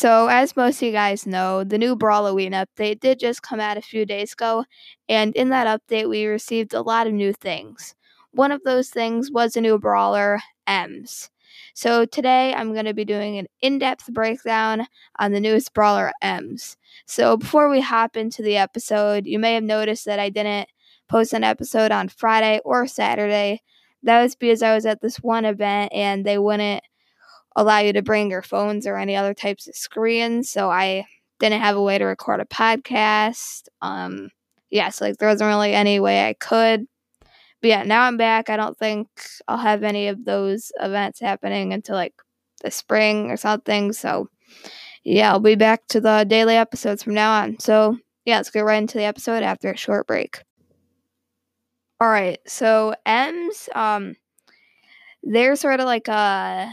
So, as most of you guys know, the new Brawloween update did just come out a few days ago, and in that update, we received a lot of new things. One of those things was a new brawler, Emz. So, today I'm going to be doing an in depth breakdown on the newest brawler, Emz. So, before we hop into the episode, you may have noticed that I didn't post an episode on Friday or Saturday. That was because I was at this one event and they wouldn't allow you to bring your phones or any other types of screens. So I didn't have a way to record a podcast. Um, yeah, so like there wasn't really any way I could. But yeah, now I'm back. I don't think I'll have any of those events happening until like the spring or something. So yeah, I'll be back to the daily episodes from now on. So yeah, let's get right into the episode after a short break. All right, so Emz, um, they're sort of like a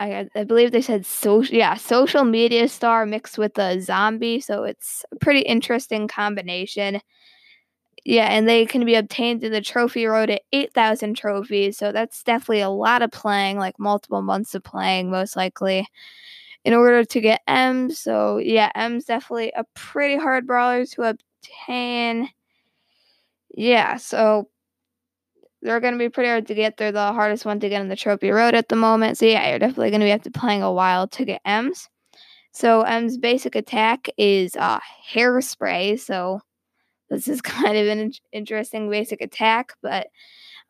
I, I believe they said social yeah social media star mixed with a zombie so it's a pretty interesting combination. Yeah and they can be obtained in the trophy road at 8000 trophies so that's definitely a lot of playing like multiple months of playing most likely in order to get m. So yeah Emz definitely a pretty hard brawler to obtain. Yeah so they're going to be pretty hard to get. They're the hardest one to get on the trophy road at the moment. So yeah, you're definitely going to be to playing a while to get Emz. So Emz basic attack is uh, hairspray. So this is kind of an interesting basic attack, but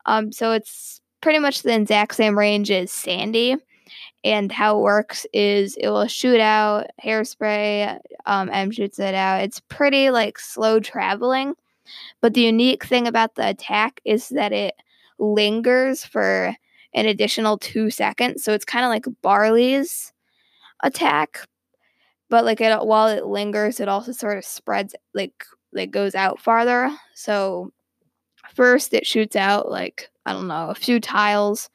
um, so it's pretty much the exact same range as Sandy. And how it works is it will shoot out hairspray. Um, M shoots it out. It's pretty like slow traveling, but the unique thing about the attack is that it lingers for an additional two seconds. So it's kind of like Barley's attack, but like it, while it lingers, it also sort of spreads like like goes out farther. So first it shoots out like I don't know a few tiles,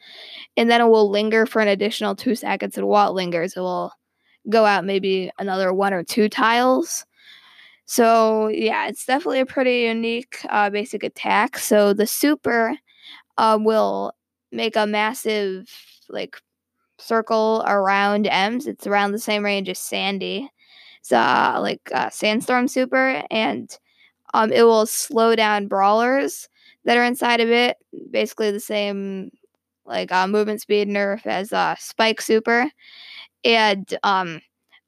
and then it will linger for an additional two seconds. And while it lingers, it will go out maybe another one or two tiles. So yeah, it's definitely a pretty unique uh, basic attack. So the super uh, will make a massive like circle around Emz. It's around the same range as Sandy. It's uh, like uh, Sandstorm Super, and um, it will slow down brawlers that are inside of it. Basically, the same like uh, movement speed nerf as uh, Spike Super, and um,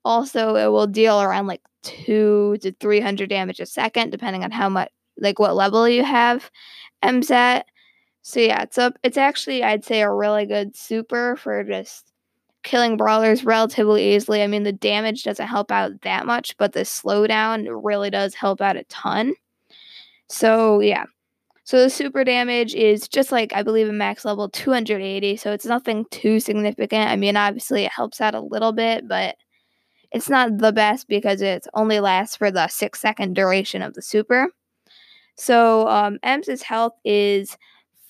also it will deal around like two to three hundred damage a second, depending on how much like what level you have Emz at. So yeah, it's a it's actually I'd say a really good super for just killing brawlers relatively easily. I mean the damage doesn't help out that much, but the slowdown really does help out a ton. So yeah. So the super damage is just like I believe a max level 280, so it's nothing too significant. I mean obviously it helps out a little bit, but it's not the best because it only lasts for the six second duration of the super. So um, Emz's health is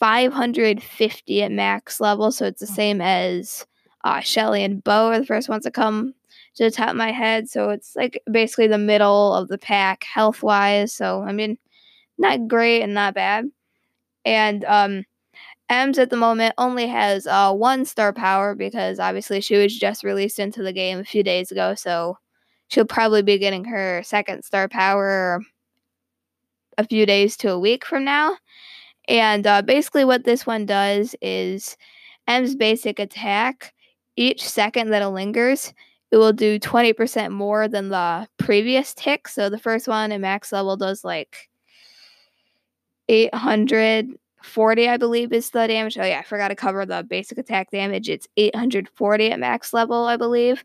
550 at max level, so it's the same as uh, Shelly and Bo are the first ones to come to the top of my head. So it's like basically the middle of the pack health wise. So I mean, not great and not bad. And um, Emz at the moment only has uh, one star power because obviously she was just released into the game a few days ago. So she'll probably be getting her second star power a few days to a week from now. And uh, basically, what this one does is Emz basic attack, each second that it lingers, it will do 20% more than the previous tick. So the first one at max level does like 840, I believe, is the damage. Oh, yeah, I forgot to cover the basic attack damage. It's 840 at max level, I believe.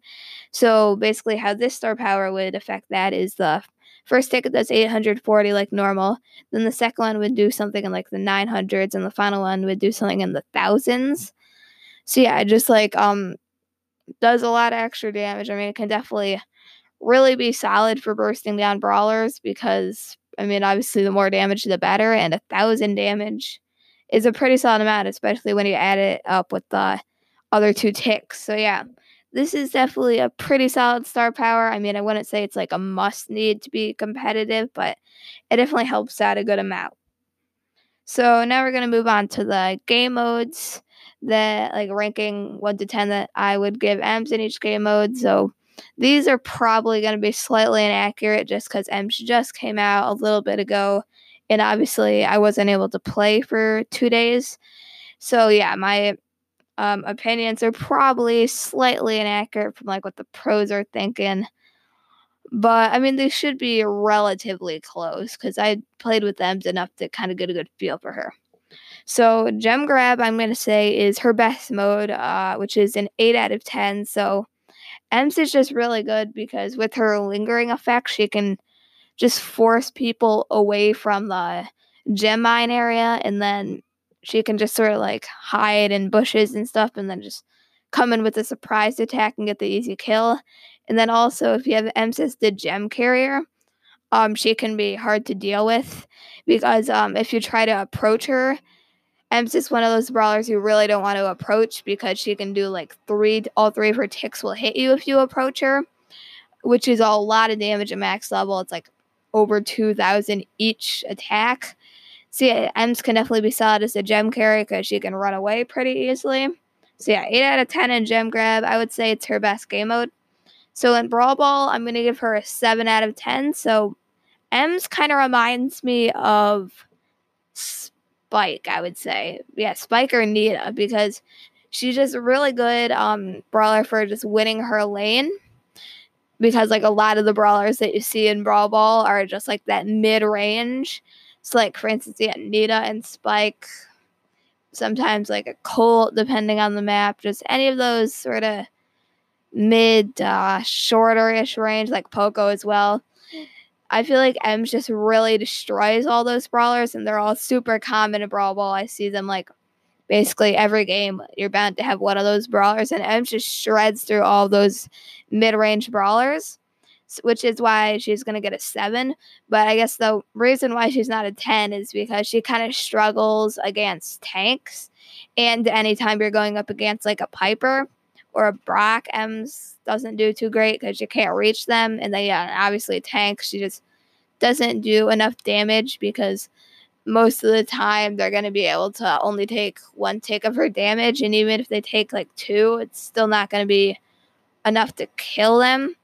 So basically, how this star power would affect that is the First ticket does 840 like normal. Then the second one would do something in like the 900s, and the final one would do something in the thousands. So yeah, it just like um does a lot of extra damage. I mean, it can definitely really be solid for bursting down brawlers because I mean, obviously, the more damage, the better, and a thousand damage is a pretty solid amount, especially when you add it up with the other two ticks. So yeah, this is definitely a pretty solid star power. I mean, I wouldn't say it's like a must need to be competitive, but it definitely helps out a good amount. So now we're to move on to the game modes. that like ranking one to ten that I would give Emz in each game mode. So these are probably to be slightly inaccurate just because Emz just came out a little bit ago, and obviously I wasn't able to play for two days. So yeah, my um, opinions are probably slightly inaccurate from like what the pros are thinking. But I mean, they should be relatively close because I played with them enough to kind of get a good feel for her. So gem grab, I'm gonna say is her best mode, uh, which is an eight out of ten. So Emz is just really good because with her lingering effect, she can just force people away from the gem mine area, and then she can just sort of like hide in bushes and stuff, and then just come in with a surprise attack and get the easy kill. And then also, if you have Emz as the gem carrier, um, she can be hard to deal with because um, if you try to approach her, Emz is one of those brawlers you really don't want to approach because she can do like three, all three of her ticks will hit you if you approach her, which is a lot of damage at max level. It's like over 2,000 each attack. So yeah, Emz can definitely be solid as a gem carry because she can run away pretty easily. So yeah, 8 out of 10 in gem grab. I would say it's her best game mode. So in Brawl Ball, I'm going to give her a 7 out of 10. So Emz kind of reminds me of Spike, I would say. Yeah, Spike or Nita, because she's just a really good um, brawler for just winning her lane. Because like a lot of the brawlers that you see in Brawl Ball are just like that mid range. So like for instance, yeah, Nita and Spike. Sometimes like a Colt, depending on the map. Just any of those sort of mid uh, shorter-ish range, like Poco as well. I feel like Emz just really destroys all those brawlers, and they're all super common in Brawl Ball. I see them like basically every game. You're bound to have one of those brawlers, and Emz just shreds through all those mid range brawlers, which is why she's going to get a 7. But I guess the reason why she's not a 10 is because she kind of struggles against tanks. And anytime you're going up against like a Piper or a Brock, Emz doesn't do too great because you can't reach them. And then, yeah, uh, obviously, Tank, she just doesn't do enough damage because most of the time they're going to be able to only take one tick of her damage. And even if they take like two, it's still not going to be enough to kill them.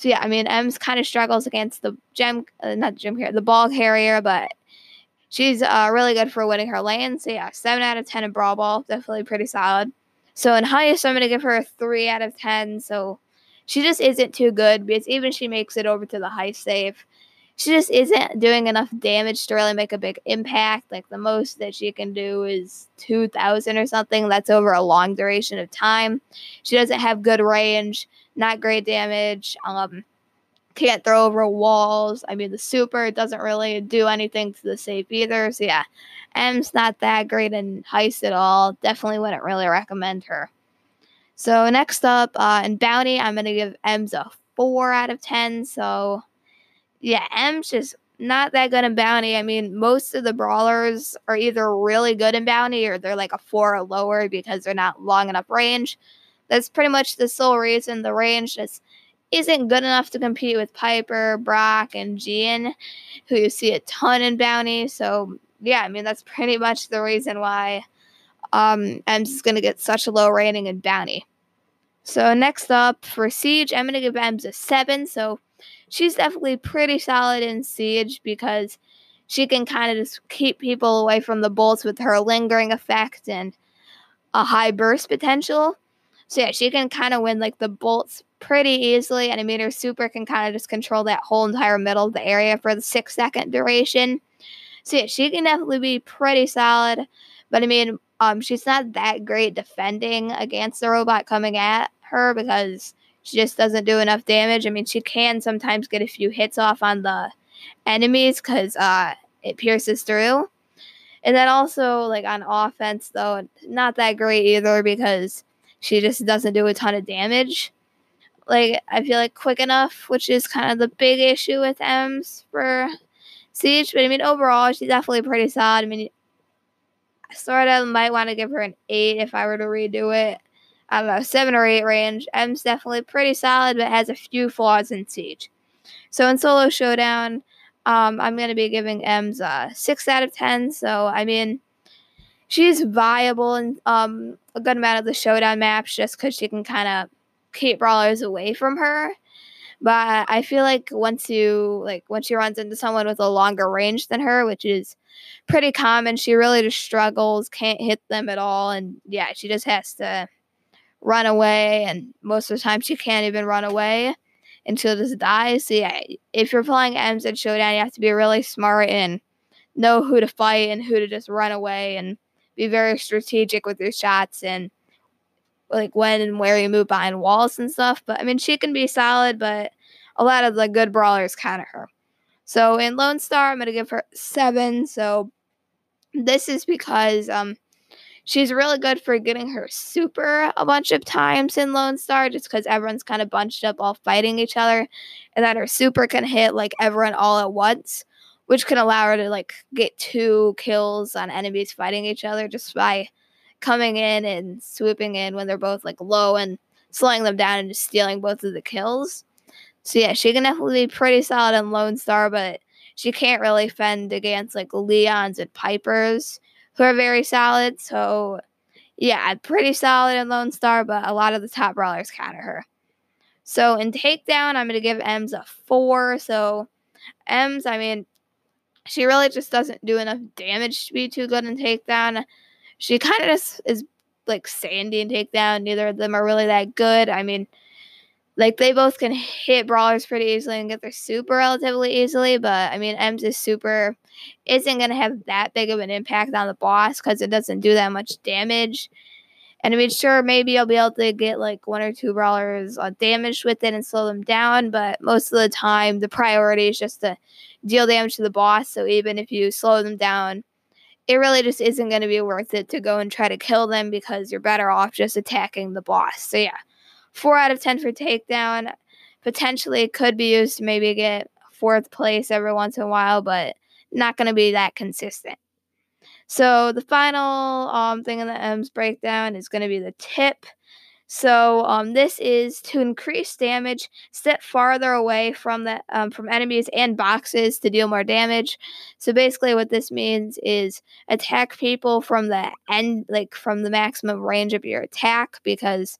So, yeah, I mean, Emz kind of struggles against the gem, uh, not gem carrier, the ball carrier, but she's uh, really good for winning her lane. So, yeah, 7 out of 10 in Brawl Ball. Definitely pretty solid. So in heist, I'm to give her a 3 out of 10. So she just isn't too good because even she makes it over to the high save, she just isn't doing enough damage to really make a big impact. Like the most that she can do is 2,000 or something. That's over a long duration of time. She doesn't have good range, not great damage. Um, can't throw over walls. I mean, the super doesn't really do anything to the safe either. So yeah, Emz not that great in heist at all. Definitely wouldn't really recommend her. So next up, uh, in bounty, I'm gonna give Emz a four out of ten. So yeah, Emz just not that good in bounty. I mean, most of the brawlers are either really good in bounty or they're like a four or lower because they're not long enough range. That's pretty much the sole reason the range just isn't good enough to compete with Piper, Brock, and Gene, who you see a ton in bounty. So yeah, I mean that's pretty much the reason why um, Emz is to get such a low rating in Bounty. So next up for Siege, I'm to give Emz a seven. So she's definitely pretty solid in Siege because she can kind of just keep people away from the bolts with her lingering effect and a high burst potential. So yeah, she can kind of win like the bolts pretty easily, and I mean her super can kind of just control that whole entire middle of the area for the six second duration. So yeah, she can definitely be pretty solid. But I mean, um, she's not that great defending against the robot coming at her because she just doesn't do enough damage. I mean, she can sometimes get a few hits off on the enemies because uh, it pierces through. And then also, like on offense, though, not that great either because she just doesn't do a ton of damage. Like, I feel like quick enough, which is kind of the big issue with Emz for Siege, but I mean, overall, she's definitely pretty solid. I mean, I sort of might want to give her an 8 if I were to redo it. I don't know, 7 or 8 range. Emz definitely pretty solid, but has a few flaws in Siege. So in Solo Showdown, um, I'm going to be giving Emz a 6 out of 10. So, I mean, she's viable in um, a good amount of the showdown maps just because she can kind of keep brawlers away from her. But I feel like once you like once she runs into someone with a longer range than her, which is pretty common, she really just struggles, can't hit them at all, and yeah, she just has to run away. And most of the time, she can't even run away until just dies. So yeah, if you're playing Emz at Showdown, you have to be really smart and know who to fight and who to just run away and be very strategic with your shots and like when and where you move behind walls and stuff. But I mean, she can be solid, but a lot of the good brawlers counter her. So in Lone Star, I'm gonna give her seven. So this is because um she's really good for getting her super a bunch of times in Lone Star, just because everyone's kind of bunched up all fighting each other, and that her super can hit like everyone all at once, which can allow her to like get two kills on enemies fighting each other just by coming in and swooping in when they're both like low and slowing them down and just stealing both of the kills. So yeah, she can definitely be pretty solid in Lone Star, but she can't really fend against like Leons and Pipers who are very solid. So yeah, pretty solid in Lone Star, but a lot of the top brawlers counter her. So in takedown, I'm gonna give Emz a four. So Emz, I mean, she really just doesn't do enough damage to be too good in takedown she kind of just is like Sandy and Takedown. Neither of them are really that good. I mean, like they both can hit brawlers pretty easily and get their super relatively easily, but I mean, Emz' is super isn't going to have that big of an impact on the boss because it doesn't do that much damage. And I mean, sure, maybe you'll be able to get like one or two brawlers uh, damaged with it and slow them down, but most of the time, the priority is just to deal damage to the boss. So even if you slow them down, it really just isn't going to be worth it to go and try to kill them because you're better off just attacking the boss. So yeah, four out of ten for takedown. Potentially could be used to maybe get fourth place every once in a while, but not going to be that consistent. So the final um, thing in the Emz breakdown is going to be the tip. So um, this is to increase damage, step farther away from the um, from enemies and boxes to deal more damage. So basically, what this means is attack people from the end, like from the maximum range of your attack, because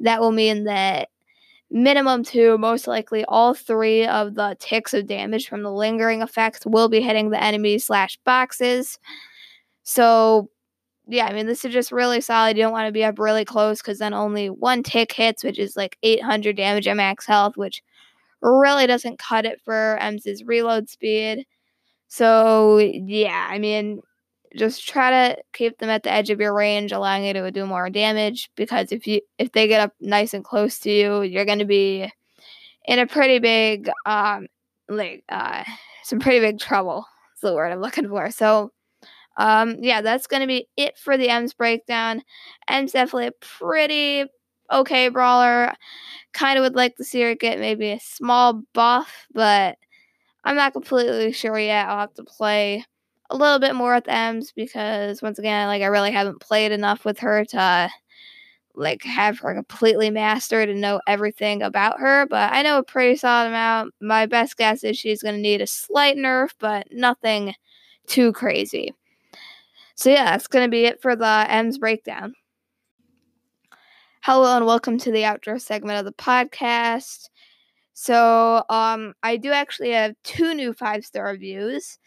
that will mean that minimum two, most likely all three of the ticks of damage from the lingering effect will be hitting the enemies slash boxes. So yeah, I mean, this is just really solid. You don't want to be up really close because then only one tick hits, which is like 800 damage at max health, which really doesn't cut it for Emz's reload speed. So, yeah, I mean, just try to keep them at the edge of your range, allowing you to do more damage because if you if they get up nice and close to you, you're going to be in a pretty big um like uh some pretty big trouble. Is the word I'm looking for. So, um, yeah, that's going to be it for the Emz breakdown. Emz definitely a pretty okay brawler. Kind of would like to see her get maybe a small buff, but I'm not completely sure yet. I'll have to play a little bit more with Emz because once again, like I really haven't played enough with her to like have her completely mastered and know everything about her, but I know a pretty solid amount. My best guess is she's going to need a slight nerf, but nothing too crazy. So yeah, that's going to be it for the Emz breakdown. Hello and welcome to the outdoor segment of the podcast. So, um, I do actually have two new five star reviews.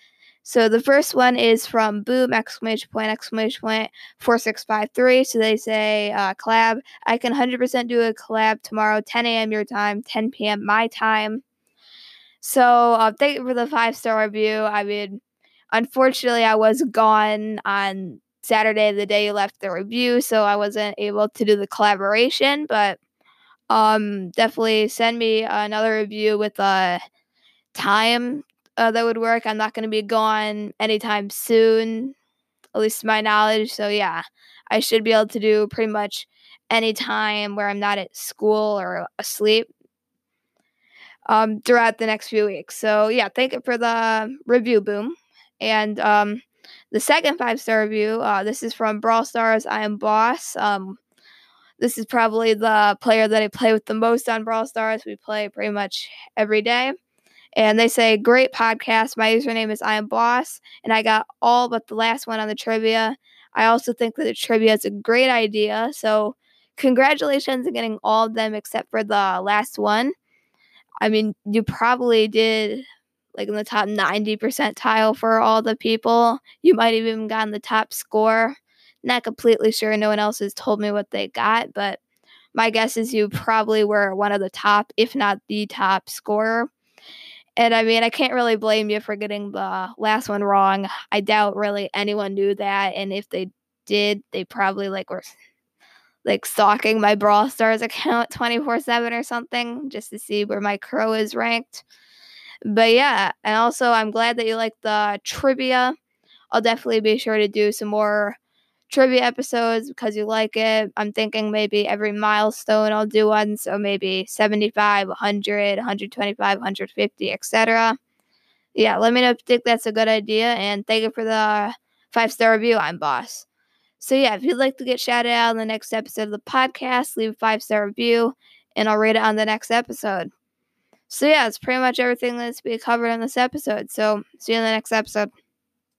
So the first one is from Boom exclamation point exclamation point four six five three. So they say uh, collab. I can hundred percent do a collab tomorrow, ten a.m. your time, ten p.m. my time. So uh, thank you for the five star review. I mean, Unfortunately, I was gone on Saturday, the day you left the review, so I wasn't able to do the collaboration. But um, definitely send me another review with a time uh, that would work. I'm not going to be gone anytime soon, at least to my knowledge. So yeah, I should be able to do pretty much any time where I'm not at school or asleep um, throughout the next few weeks. So yeah, thank you for the review, Boom. And um, the second five star review, uh, this is from Brawl Stars. I am Boss. Um, this is probably the player that I play with the most on Brawl Stars. We play pretty much every day. And they say, Great podcast. My username is I am Boss. And I got all but the last one on the trivia. I also think that the trivia is a great idea. So, congratulations on getting all of them except for the last one. I mean, you probably did like in the top 90 percentile for all the people. You might have even gotten the top score. Not completely sure. No one else has told me what they got, but my guess is you probably were one of the top, if not the top scorer. And I mean, I can't really blame you for getting the last one wrong. I doubt really anyone knew that. And if they did, they probably like were like stalking my Brawl Stars account 24 7 or something just to see where my crow is ranked. But yeah, and also I'm glad that you like the trivia. I'll definitely be sure to do some more trivia episodes because you like it. I'm thinking maybe every milestone I'll do one, so maybe 75, 100, 125, 150, etc. Yeah, let me know if you think that's a good idea, and thank you for the five star review. I'm boss. So yeah, if you'd like to get shouted out in the next episode of the podcast, leave a five star review, and I'll read it on the next episode. So yeah, it's pretty much everything that's be covered in this episode. So see you in the next episode.